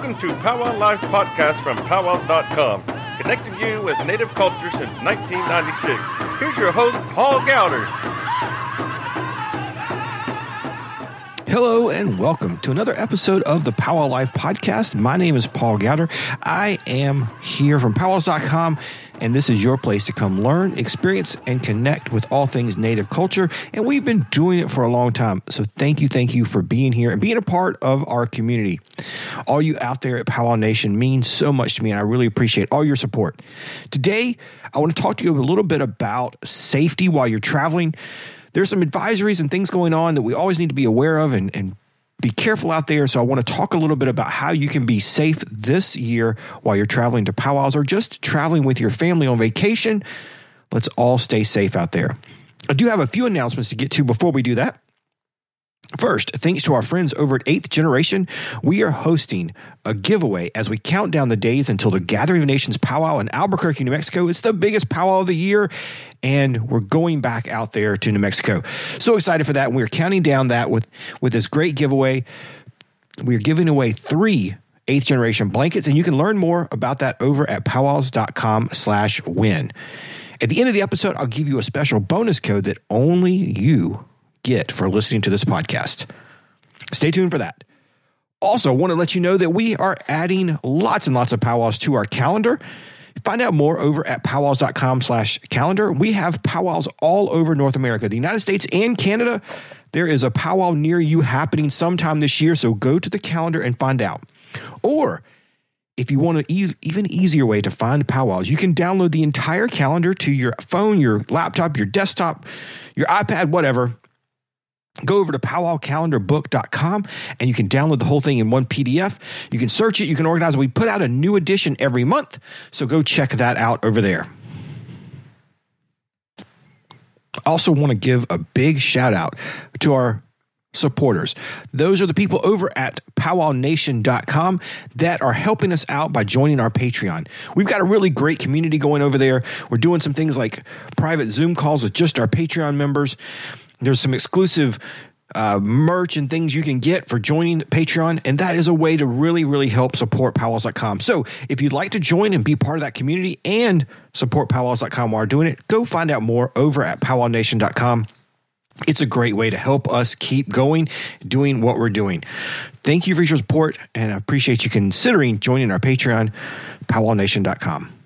Welcome to Powwow Life Podcast from powwows.com, connecting you with Native culture since 1996. Here's your host, Paul Gowder. Hello and welcome to another episode of the Powwow Life podcast. My name is Paul Gowder. I am here from powwows.com and this is your place to come learn, experience, and connect with all things Native culture. And we've been doing it for a long time. So thank you, thank you for being here and being a part of our community. All you out there at Powwow Nation means so much to me, and I really appreciate all your support. Today, I want to talk to you a little bit about safety while you're traveling there's some advisories and things going on that we always need to be aware of and, and be careful out there. So I want to talk a little bit about how you can be safe this year while you're traveling to powwows or just traveling with your family on vacation. Let's all stay safe out there. I do have a few announcements to get to before we do that. First, thanks to our friends over at Eighth Generation, we are hosting a giveaway as we count down the days until the Gathering of Nations powwow in Albuquerque, New Mexico. It's the biggest powwow of the year, and we're going back out there to New Mexico. So excited for that. And we're counting down that with, with this great giveaway. We're giving away three eighth generation blankets, and you can learn more about that over at powwows.com slash win. At the end of the episode, I'll give you a special bonus code that only you get for listening to this podcast. Stay tuned for that. Also, want to let you know that we are adding lots and lots of powwows to our calendar. Find out more over at powwows.com slash calendar. We have powwows all over North America, the United States and Canada. There is a powwow near you happening sometime this year, so go to the calendar and find out. Or if you want an e- even easier way to find powwows, you can download the entire calendar to your phone, your laptop, your desktop, your iPad, whatever go over to powwowcalendarbook.com and you can download the whole thing in one PDF. You can search it, you can organize it. We put out a new edition every month, so go check that out over there. Also want to give a big shout out to our supporters. Those are the people over at powwownation.com that are helping us out by joining our Patreon. We've got a really great community going over there. We're doing some things like private Zoom calls with just our Patreon members. There's some exclusive uh, merch and things you can get for joining Patreon. And that is a way to really, really help support powwows.com. So if you'd like to join and be part of that community and support powwows.com while doing it, go find out more over at powwownation.com. It's a great way to help us keep going, doing what we're doing. Thank you for your support, and I appreciate you considering joining our Patreon, powwownation.com.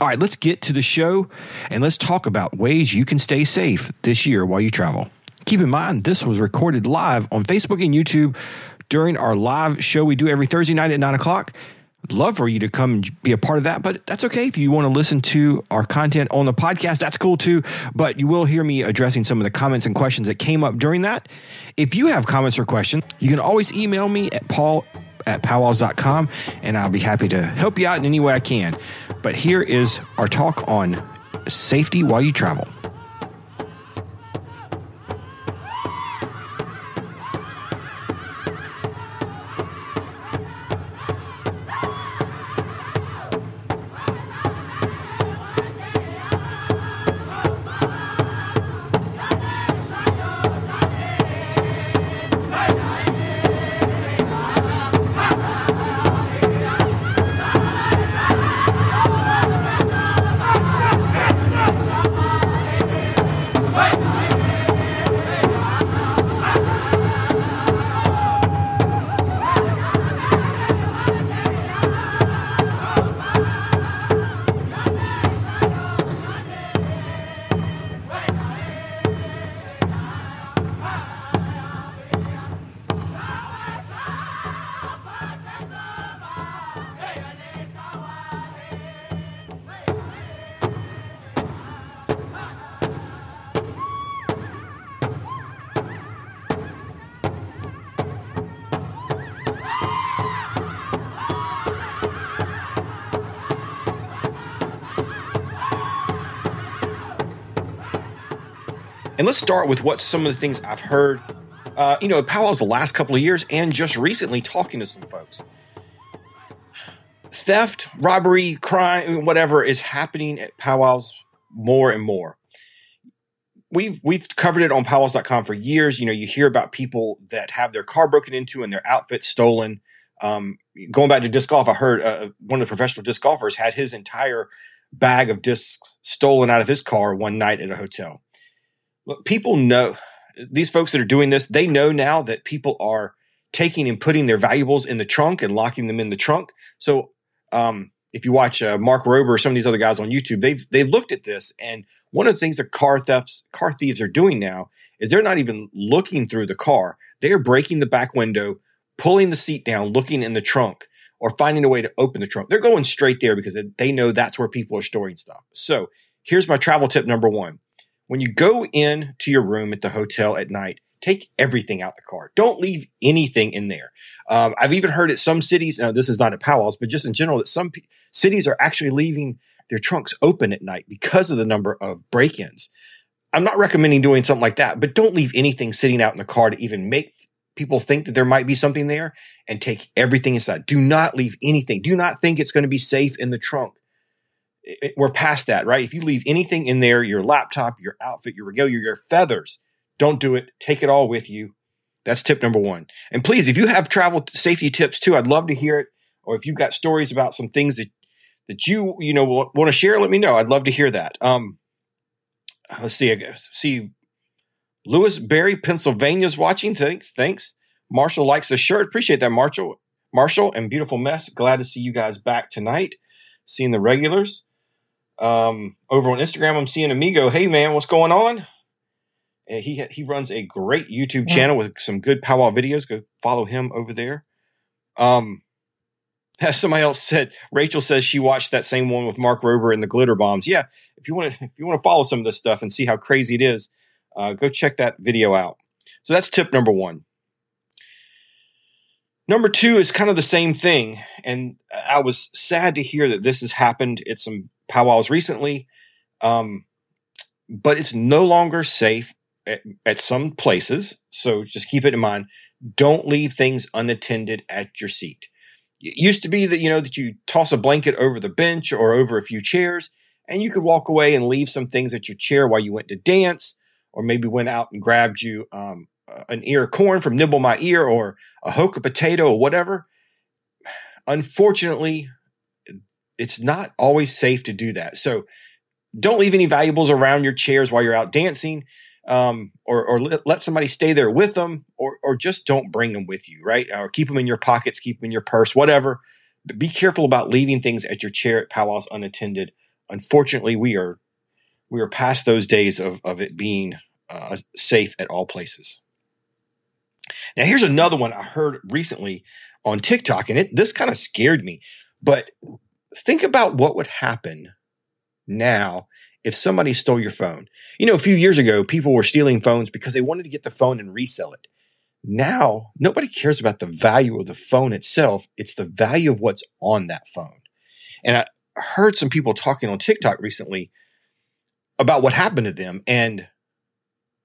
All right, let's get to the show and let's talk about ways you can stay safe this year while you travel. Keep in mind, this was recorded live on Facebook and YouTube during our live show we do every Thursday night at 9 o'clock. Love for you to come be a part of that, but that's okay. If you want to listen to our content on the podcast, that's cool too. But you will hear me addressing some of the comments and questions that came up during that. If you have comments or questions, you can always email me at paul at powwows.com and I'll be happy to help you out in any way I can. But here is our talk on safety while you travel. Let's start with what some of the things I've heard, uh, you know, powwows the last couple of years and just recently talking to some folks. Theft, robbery, crime, whatever is happening at powwows more and more. We've we've covered it on powwows.com for years. You know, you hear about people that have their car broken into and their outfit stolen. Um, going back to disc golf, I heard uh, one of the professional disc golfers had his entire bag of discs stolen out of his car one night at a hotel. Look, people know these folks that are doing this, they know now that people are taking and putting their valuables in the trunk and locking them in the trunk. So, um, if you watch uh, Mark Rober or some of these other guys on YouTube, they've they've looked at this, and one of the things that car thefts car thieves are doing now is they're not even looking through the car; they are breaking the back window, pulling the seat down, looking in the trunk, or finding a way to open the trunk. They're going straight there because they know that's where people are storing stuff. So here's my travel tip number one: when you go in to your room at the hotel at night, take everything out the car. Don't leave anything in there. Um, I've even heard at some cities, now this is not at powwows, but just in general, that some p- cities are actually leaving their trunks open at night because of the number of break ins. I'm not recommending doing something like that, but don't leave anything sitting out in the car to even make people think that there might be something there and take everything inside. Do not leave anything. Do not think it's going to be safe in the trunk. It, we're past that, right? If you leave anything in there, your laptop, your outfit, your regalia, your feathers, don't do it. Take it all with you. That's tip number one. And please, if you have travel safety tips too, I'd love to hear it. Or if you've got stories about some things that that you you know want to share, let me know. I'd love to hear that. Um, let's see. I guess see. Lewisberry, Pennsylvania's watching. Thanks, thanks. Marshall likes the shirt. Appreciate that, Marshall. Marshall and beautiful mess. Glad to see you guys back tonight. Seeing the regulars. Um, over on Instagram, I'm seeing Amigo. Hey man, what's going on? And he he runs a great YouTube yeah. channel with some good powwow videos. Go follow him over there. Um, as somebody else said, Rachel says she watched that same one with Mark Rober and the glitter bombs. Yeah, if you want to if you want to follow some of this stuff and see how crazy it is, uh, go check that video out. So that's tip number one. Number two is kind of the same thing, and I was sad to hear that this has happened at some powwows recently. Um, but it's no longer safe at, at some places. So just keep it in mind. Don't leave things unattended at your seat. It used to be that, you know, that you toss a blanket over the bench or over a few chairs and you could walk away and leave some things at your chair while you went to dance or maybe went out and grabbed you um, an ear of corn from Nibble My Ear or a hoka potato or whatever. Unfortunately, it's not always safe to do that. So don't leave any valuables around your chairs while you're out dancing um, or, or let somebody stay there with them, or, or just don't bring them with you, right? Or keep them in your pockets, keep them in your purse, whatever. But be careful about leaving things at your chair at powwows unattended. Unfortunately, we are we are past those days of of it being uh, safe at all places. Now, here's another one I heard recently on TikTok, and it this kind of scared me. But think about what would happen now if somebody stole your phone. You know, a few years ago, people were stealing phones because they wanted to get the phone and resell it. Now, nobody cares about the value of the phone itself. It's the value of what's on that phone. And I heard some people talking on TikTok recently about what happened to them and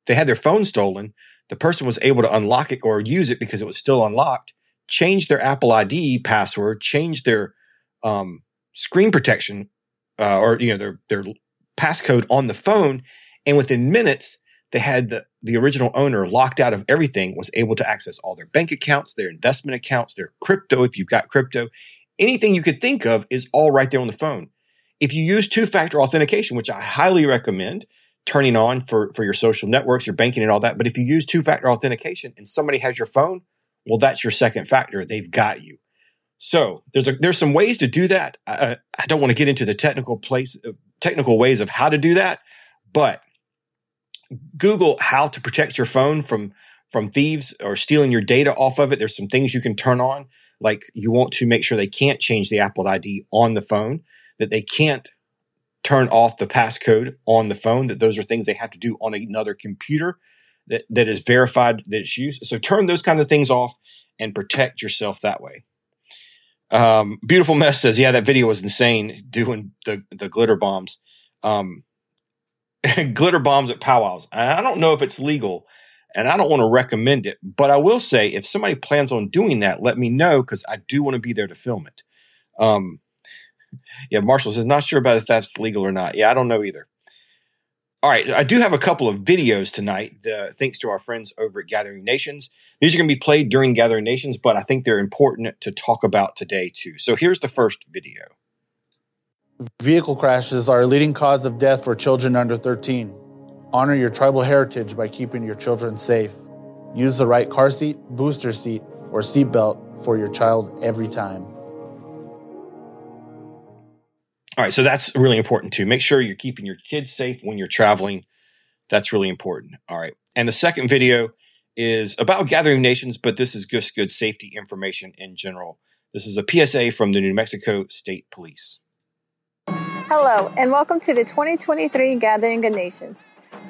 they had their phone stolen. The person was able to unlock it or use it because it was still unlocked, change their Apple ID password, change their um, screen protection uh, or you know their their passcode on the phone. And within minutes, they had the, the original owner locked out of everything, was able to access all their bank accounts, their investment accounts, their crypto, if you've got crypto. Anything you could think of is all right there on the phone. If you use two factor authentication, which I highly recommend turning on for, for your social networks, your banking, and all that, but if you use two factor authentication and somebody has your phone, well, that's your second factor. They've got you. So there's a, there's some ways to do that. I, I don't want to get into the technical place uh, technical ways of how to do that, but Google how to protect your phone from from thieves or stealing your data off of it. There's some things you can turn on, like you want to make sure they can't change the Apple ID on the phone, that they can't turn off the passcode on the phone, that those are things they have to do on another computer that, that is verified that it's used. So turn those kind of things off and protect yourself that way. Um, Beautiful Mess says, yeah, that video was insane doing the, the glitter bombs. Um, glitter bombs at powwows. I don't know if it's legal and I don't want to recommend it, but I will say if somebody plans on doing that, let me know because I do want to be there to film it. Um, yeah, Marshall says, not sure about if that's legal or not. Yeah, I don't know either. All right, I do have a couple of videos tonight, uh, thanks to our friends over at Gathering Nations. These are going to be played during Gathering Nations, but I think they're important to talk about today too. So here's the first video. Vehicle crashes are a leading cause of death for children under 13. Honor your tribal heritage by keeping your children safe. Use the right car seat, booster seat, or seatbelt for your child every time. All right, so that's really important too. Make sure you're keeping your kids safe when you're traveling. That's really important. All right. And the second video is about gathering nations, but this is just good safety information in general. This is a PSA from the New Mexico State Police. Hello, and welcome to the 2023 Gathering of Nations.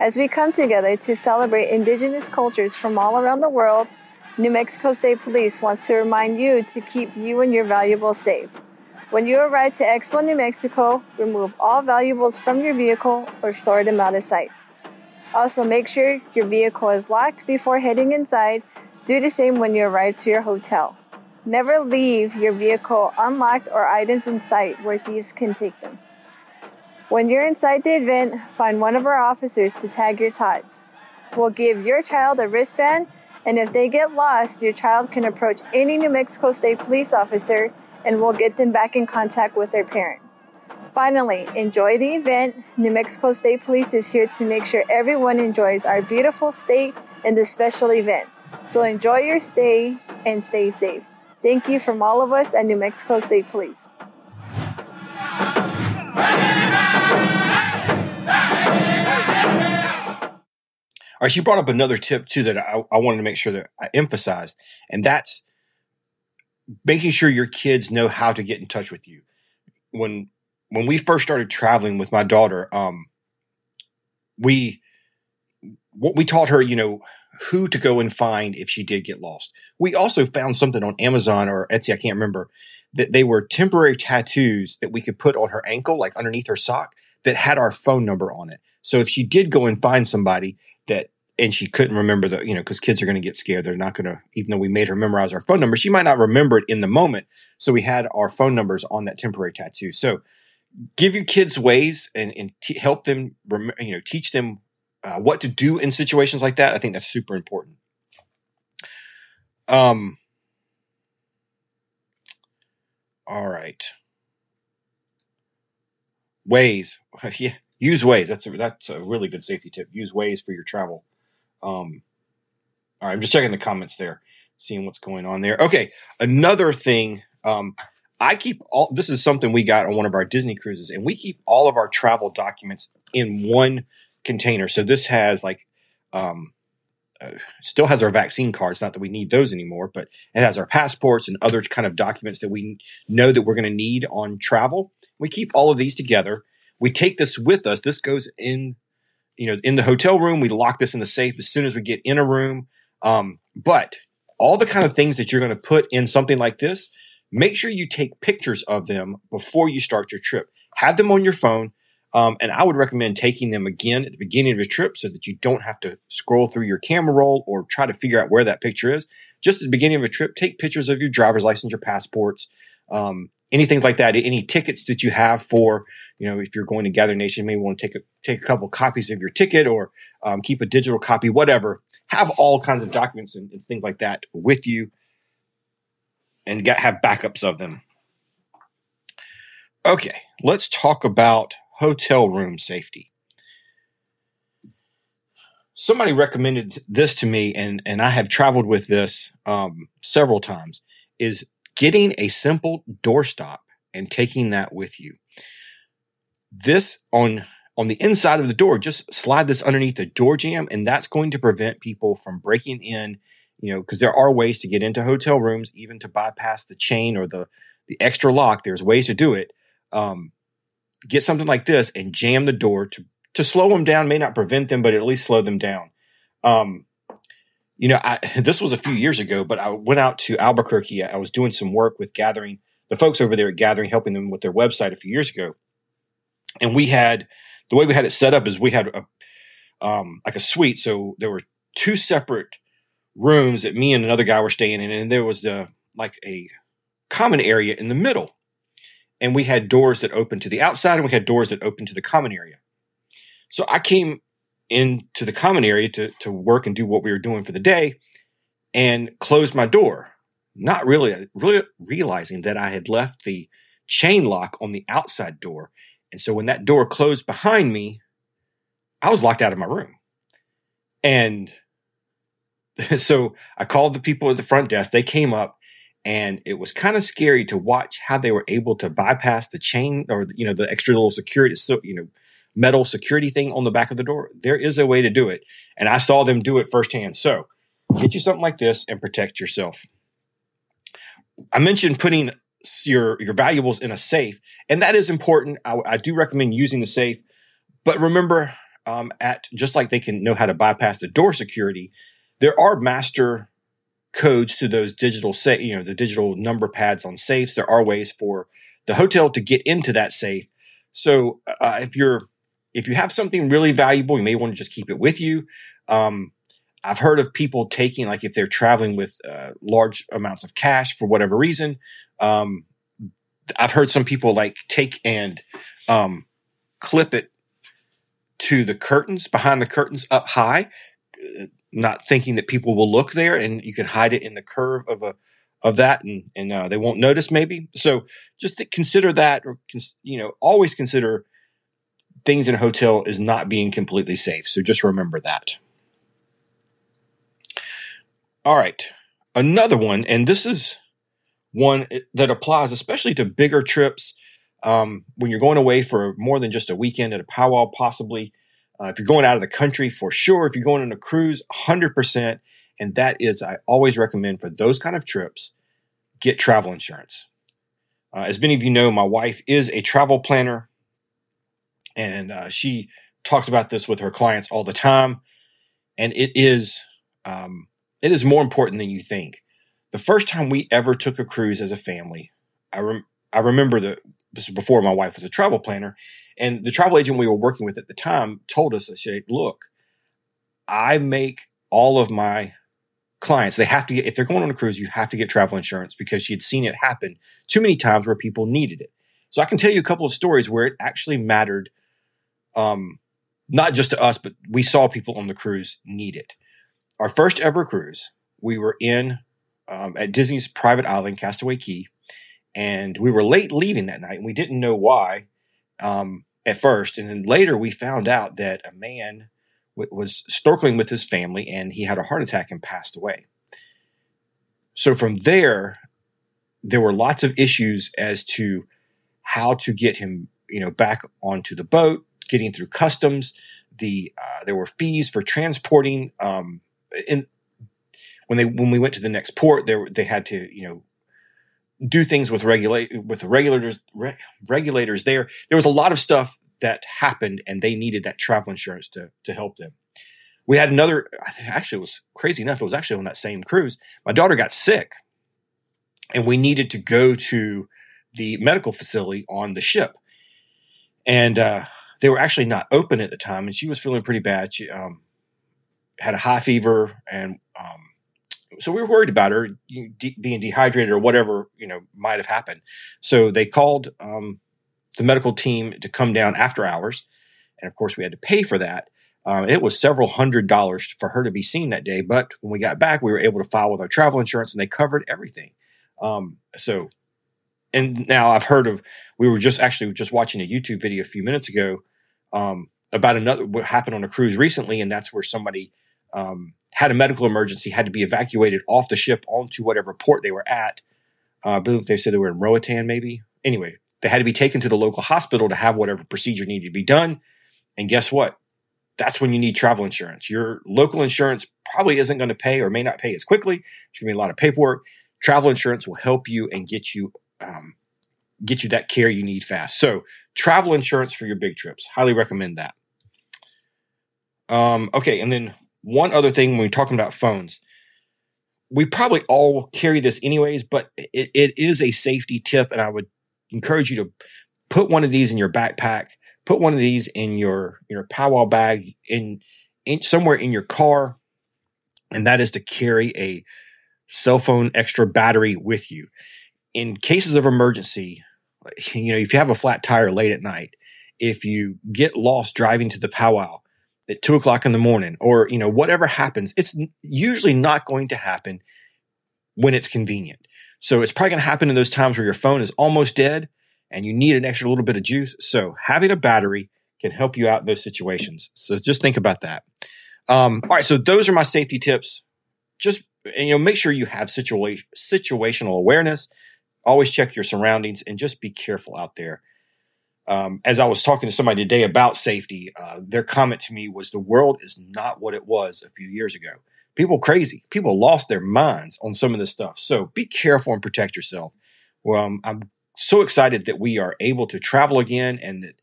As we come together to celebrate indigenous cultures from all around the world, New Mexico State Police wants to remind you to keep you and your valuables safe. When you arrive to Expo, New Mexico, remove all valuables from your vehicle or store them out of sight. Also, make sure your vehicle is locked before heading inside. Do the same when you arrive to your hotel. Never leave your vehicle unlocked or items in sight where thieves can take them. When you're inside the event, find one of our officers to tag your tots. We'll give your child a wristband, and if they get lost, your child can approach any New Mexico State police officer and we'll get them back in contact with their parent. Finally, enjoy the event. New Mexico State Police is here to make sure everyone enjoys our beautiful state and this special event. So enjoy your stay and stay safe. Thank you from all of us at New Mexico State Police. All right, she brought up another tip too that I, I wanted to make sure that I emphasized, and that's making sure your kids know how to get in touch with you. When when we first started traveling with my daughter, um, we what we taught her, you know, who to go and find if she did get lost. We also found something on Amazon or Etsy, I can't remember, that they were temporary tattoos that we could put on her ankle, like underneath her sock, that had our phone number on it. So if she did go and find somebody that and she couldn't remember the, you know, because kids are going to get scared. They're not going to, even though we made her memorize our phone number, she might not remember it in the moment. So we had our phone numbers on that temporary tattoo. So give your kids ways and, and t- help them, rem- you know, teach them uh, what to do in situations like that. I think that's super important. Um, all right. Waze yeah. Use Waze That's a, that's a really good safety tip. Use Waze for your travel. Um, all right, I'm just checking the comments there, seeing what's going on there. Okay, another thing. Um, I keep all. This is something we got on one of our Disney cruises, and we keep all of our travel documents in one container. So this has like, um, uh, still has our vaccine cards. Not that we need those anymore, but it has our passports and other kind of documents that we know that we're going to need on travel. We keep all of these together. We take this with us. This goes in you know, in the hotel room, we lock this in the safe as soon as we get in a room. Um, but all the kind of things that you're going to put in something like this, make sure you take pictures of them before you start your trip. Have them on your phone. Um, and I would recommend taking them again at the beginning of your trip so that you don't have to scroll through your camera roll or try to figure out where that picture is. Just at the beginning of a trip, take pictures of your driver's license, your passports, um, anything like that, any tickets that you have for you know, if you're going to Gather Nation, maybe want to take a take a couple copies of your ticket or um, keep a digital copy, whatever. Have all kinds of documents and, and things like that with you, and get, have backups of them. Okay, let's talk about hotel room safety. Somebody recommended this to me, and and I have traveled with this um, several times. Is getting a simple doorstop and taking that with you this on on the inside of the door. Just slide this underneath the door jamb and that's going to prevent people from breaking in you know because there are ways to get into hotel rooms even to bypass the chain or the the extra lock. There's ways to do it. Um, get something like this and jam the door to to slow them down. May not prevent them but at least slow them down. Um, you know I, this was a few years ago but i went out to albuquerque. I was doing some work with gathering the folks over there at gathering helping them with their website a few years ago and we had the way we had it set up is we had a um, like a suite. So there were two separate rooms that me and another guy were staying in, and there was the like a common area in the middle. And we had doors that opened to the outside, and we had doors that opened to the common area. So I came into the common area to, to work and do what we were doing for the day and closed my door, not really, really realizing that I had left the chain lock on the outside door. And so when that door closed behind me, I was locked out of my room. And so I called the people at the front desk. They came up and it was kind of scary to watch how they were able to bypass the chain or you know the extra little security so you know metal security thing on the back of the door there is a way to do it and i saw them do it firsthand so get you something like this and protect yourself i mentioned putting your your valuables in a safe and that is important i, I do recommend using the safe but remember um, at just like they can know how to bypass the door security there are master codes to those digital safe, you know, the digital number pads on safes. There are ways for the hotel to get into that safe. So uh, if you're if you have something really valuable, you may want to just keep it with you. Um, I've heard of people taking like if they're traveling with uh, large amounts of cash for whatever reason. Um, I've heard some people like take and um, clip it to the curtains behind the curtains up high not thinking that people will look there and you can hide it in the curve of a of that and and uh, they won't notice maybe. So just to consider that or you know always consider things in a hotel is not being completely safe so just remember that. All right. Another one and this is one that applies especially to bigger trips um, when you're going away for more than just a weekend at a powwow possibly uh, if you're going out of the country, for sure. If you're going on a cruise, 100%. And that is, I always recommend for those kind of trips, get travel insurance. Uh, as many of you know, my wife is a travel planner, and uh, she talks about this with her clients all the time. And it is, um, it is more important than you think. The first time we ever took a cruise as a family, I rem- I remember that this was before my wife was a travel planner, and the travel agent we were working with at the time told us, I said, look, I make all of my clients, they have to get, if they're going on a cruise, you have to get travel insurance because she had seen it happen too many times where people needed it. So I can tell you a couple of stories where it actually mattered, um, not just to us, but we saw people on the cruise need it. Our first ever cruise, we were in um, at Disney's private island, Castaway Cay. and we were late leaving that night, and we didn't know why um, at first, and then later we found out that a man w- was snorkeling with his family and he had a heart attack and passed away. So from there, there were lots of issues as to how to get him, you know, back onto the boat, getting through customs. The uh, there were fees for transporting. Um, and when they when we went to the next port, there they had to, you know, do things with regulate with the regulators re- regulators there. There was a lot of stuff that happened, and they needed that travel insurance to to help them. We had another. Actually, it was crazy enough. It was actually on that same cruise. My daughter got sick, and we needed to go to the medical facility on the ship, and uh, they were actually not open at the time, and she was feeling pretty bad. She um, had a high fever and um, so we were worried about her de- being dehydrated or whatever you know might have happened. So they called um, the medical team to come down after hours, and of course we had to pay for that. Um, it was several hundred dollars for her to be seen that day. But when we got back, we were able to file with our travel insurance, and they covered everything. Um, so, and now I've heard of. We were just actually just watching a YouTube video a few minutes ago um, about another what happened on a cruise recently, and that's where somebody um, had a medical emergency, had to be evacuated off the ship onto whatever port they were at. Uh, I believe they said they were in Roatan, maybe. Anyway, they had to be taken to the local hospital to have whatever procedure needed to be done. And guess what? That's when you need travel insurance. Your local insurance probably isn't going to pay or may not pay as quickly. There's going to be a lot of paperwork. Travel insurance will help you and get you um, get you that care you need fast. So, travel insurance for your big trips. Highly recommend that. Um, okay, and then one other thing when we're talking about phones, we probably all carry this anyways, but it, it is a safety tip, and I would encourage you to put one of these in your backpack, put one of these in your your powwow bag, in, in somewhere in your car, and that is to carry a cell phone extra battery with you in cases of emergency. You know, if you have a flat tire late at night if you get lost driving to the powwow at two o'clock in the morning, or you know whatever happens, it's usually not going to happen when it's convenient. So it's probably going to happen in those times where your phone is almost dead and you need an extra little bit of juice. So having a battery can help you out in those situations. So just think about that. Um, all right, so those are my safety tips. Just you know, make sure you have situation situational awareness. Always check your surroundings and just be careful out there. Um, as I was talking to somebody today about safety, uh, their comment to me was the world is not what it was a few years ago. People crazy. People lost their minds on some of this stuff. So be careful and protect yourself. Well, um, I'm so excited that we are able to travel again and that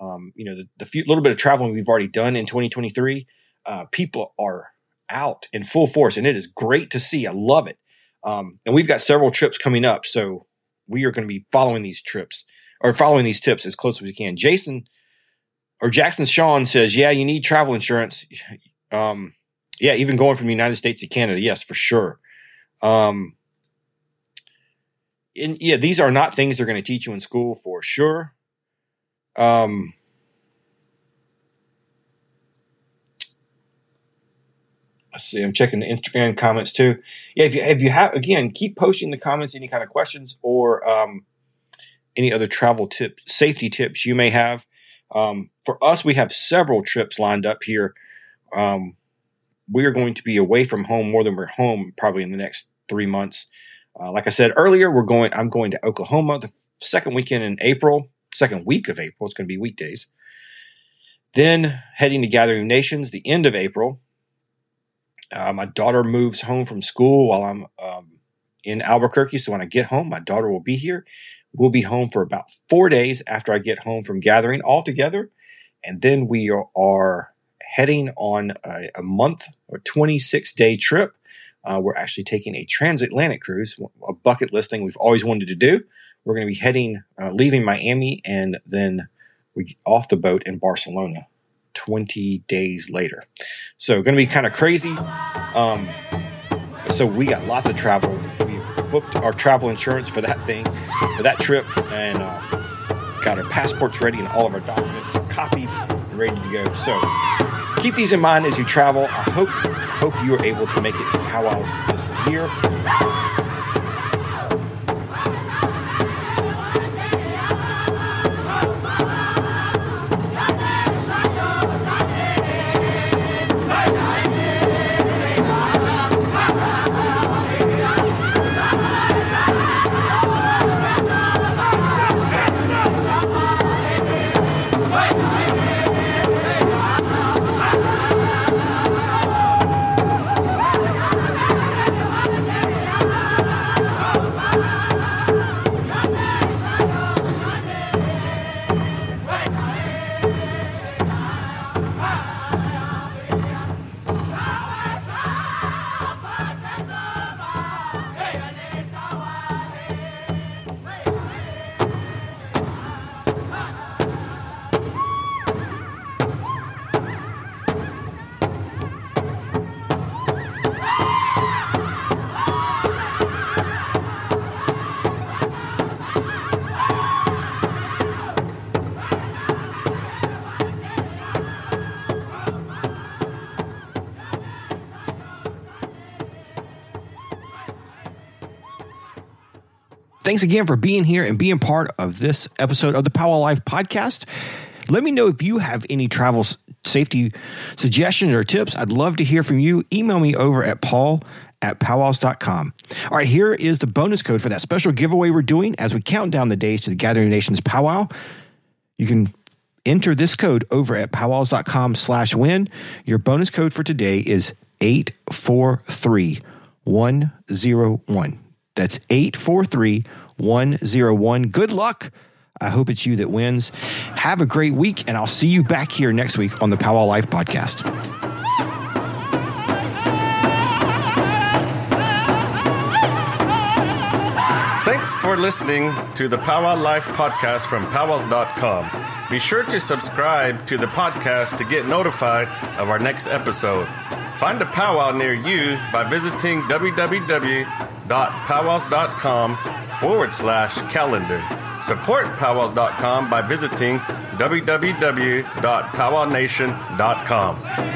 um, you know the, the few, little bit of traveling we've already done in 2023 uh, people are out in full force and it is great to see i love it um, and we've got several trips coming up so we are going to be following these trips or following these tips as close as we can jason or jackson sean says yeah you need travel insurance um, yeah even going from the united states to canada yes for sure um, and yeah, these are not things they're going to teach you in school for sure. Um, let's see. I'm checking the Instagram comments too. Yeah, if you if you have again, keep posting the comments, any kind of questions or um, any other travel tips, safety tips you may have. Um, for us, we have several trips lined up here. Um, we are going to be away from home more than we're home probably in the next three months. Uh, like I said earlier, we're going. I'm going to Oklahoma the second weekend in April, second week of April. It's going to be weekdays. Then heading to Gathering Nations the end of April. Uh, my daughter moves home from school while I'm um, in Albuquerque. So when I get home, my daughter will be here. We'll be home for about four days after I get home from Gathering all together, and then we are, heading on a, a month or 26 day trip uh, we're actually taking a transatlantic cruise, a bucket listing we've always wanted to do. We're going to be heading, uh, leaving Miami, and then we off the boat in Barcelona 20 days later. So, going to be kind of crazy. Um, so, we got lots of travel. Booked our travel insurance for that thing, for that trip, and uh, got our passports ready and all of our documents copied and ready to go. So, keep these in mind as you travel. I hope hope you are able to make it to powwows this year. Thanks again for being here and being part of this episode of the Powwow Life podcast. Let me know if you have any travel safety suggestions or tips. I'd love to hear from you. Email me over at paul at powwows.com. All right, here is the bonus code for that special giveaway we're doing as we count down the days to the Gathering Nations powwow. You can enter this code over at powwows.com slash win. Your bonus code for today is 843101. That's 843101. Good luck. I hope it's you that wins. Have a great week, and I'll see you back here next week on the Powwow Life Podcast. Thanks for listening to the Powwow Life podcast from powwows.com. Be sure to subscribe to the podcast to get notified of our next episode. Find a powwow near you by visiting www.powwows.com forward slash calendar. Support powwows.com by visiting www.powwownation.com.